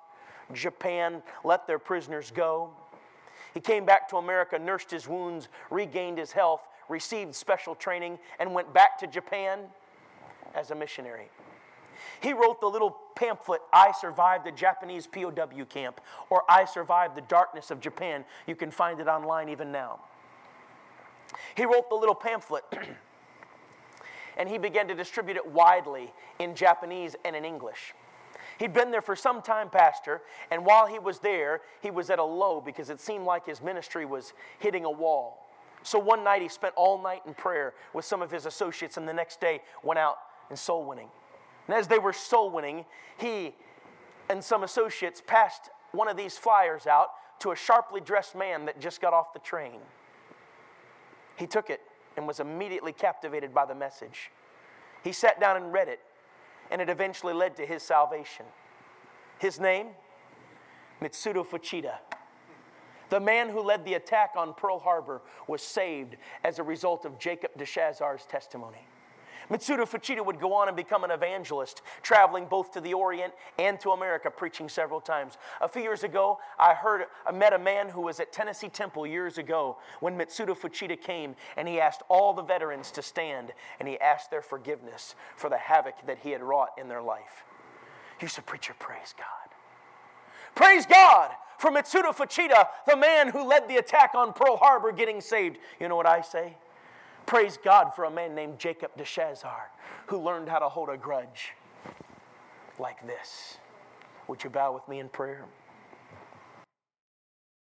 Japan let their prisoners go. He came back to America, nursed his wounds, regained his health, received special training, and went back to Japan as a missionary. He wrote the little pamphlet, I Survived the Japanese POW Camp, or I Survived the Darkness of Japan. You can find it online even now. He wrote the little pamphlet [clears throat] and he began to distribute it widely in Japanese and in English. He'd been there for some time, Pastor, and while he was there, he was at a low because it seemed like his ministry was hitting a wall. So one night he spent all night in prayer with some of his associates, and the next day went out and soul winning. And as they were soul winning, he and some associates passed one of these flyers out to a sharply dressed man that just got off the train. He took it and was immediately captivated by the message. He sat down and read it, and it eventually led to his salvation. His name? Mitsudo Fuchida. The man who led the attack on Pearl Harbor was saved as a result of Jacob DeShazer's testimony. Mitsudo Fuchida would go on and become an evangelist, traveling both to the Orient and to America, preaching several times. A few years ago, I heard, I met a man who was at Tennessee Temple years ago when Mitsuda Fuchida came, and he asked all the veterans to stand, and he asked their forgiveness for the havoc that he had wrought in their life. You said, Preacher, praise God. Praise God for Mitsuda Fuchida, the man who led the attack on Pearl Harbor, getting saved. You know what I say? Praise God for a man named Jacob DeShazer who learned how to hold a grudge like this. Would you bow with me in prayer?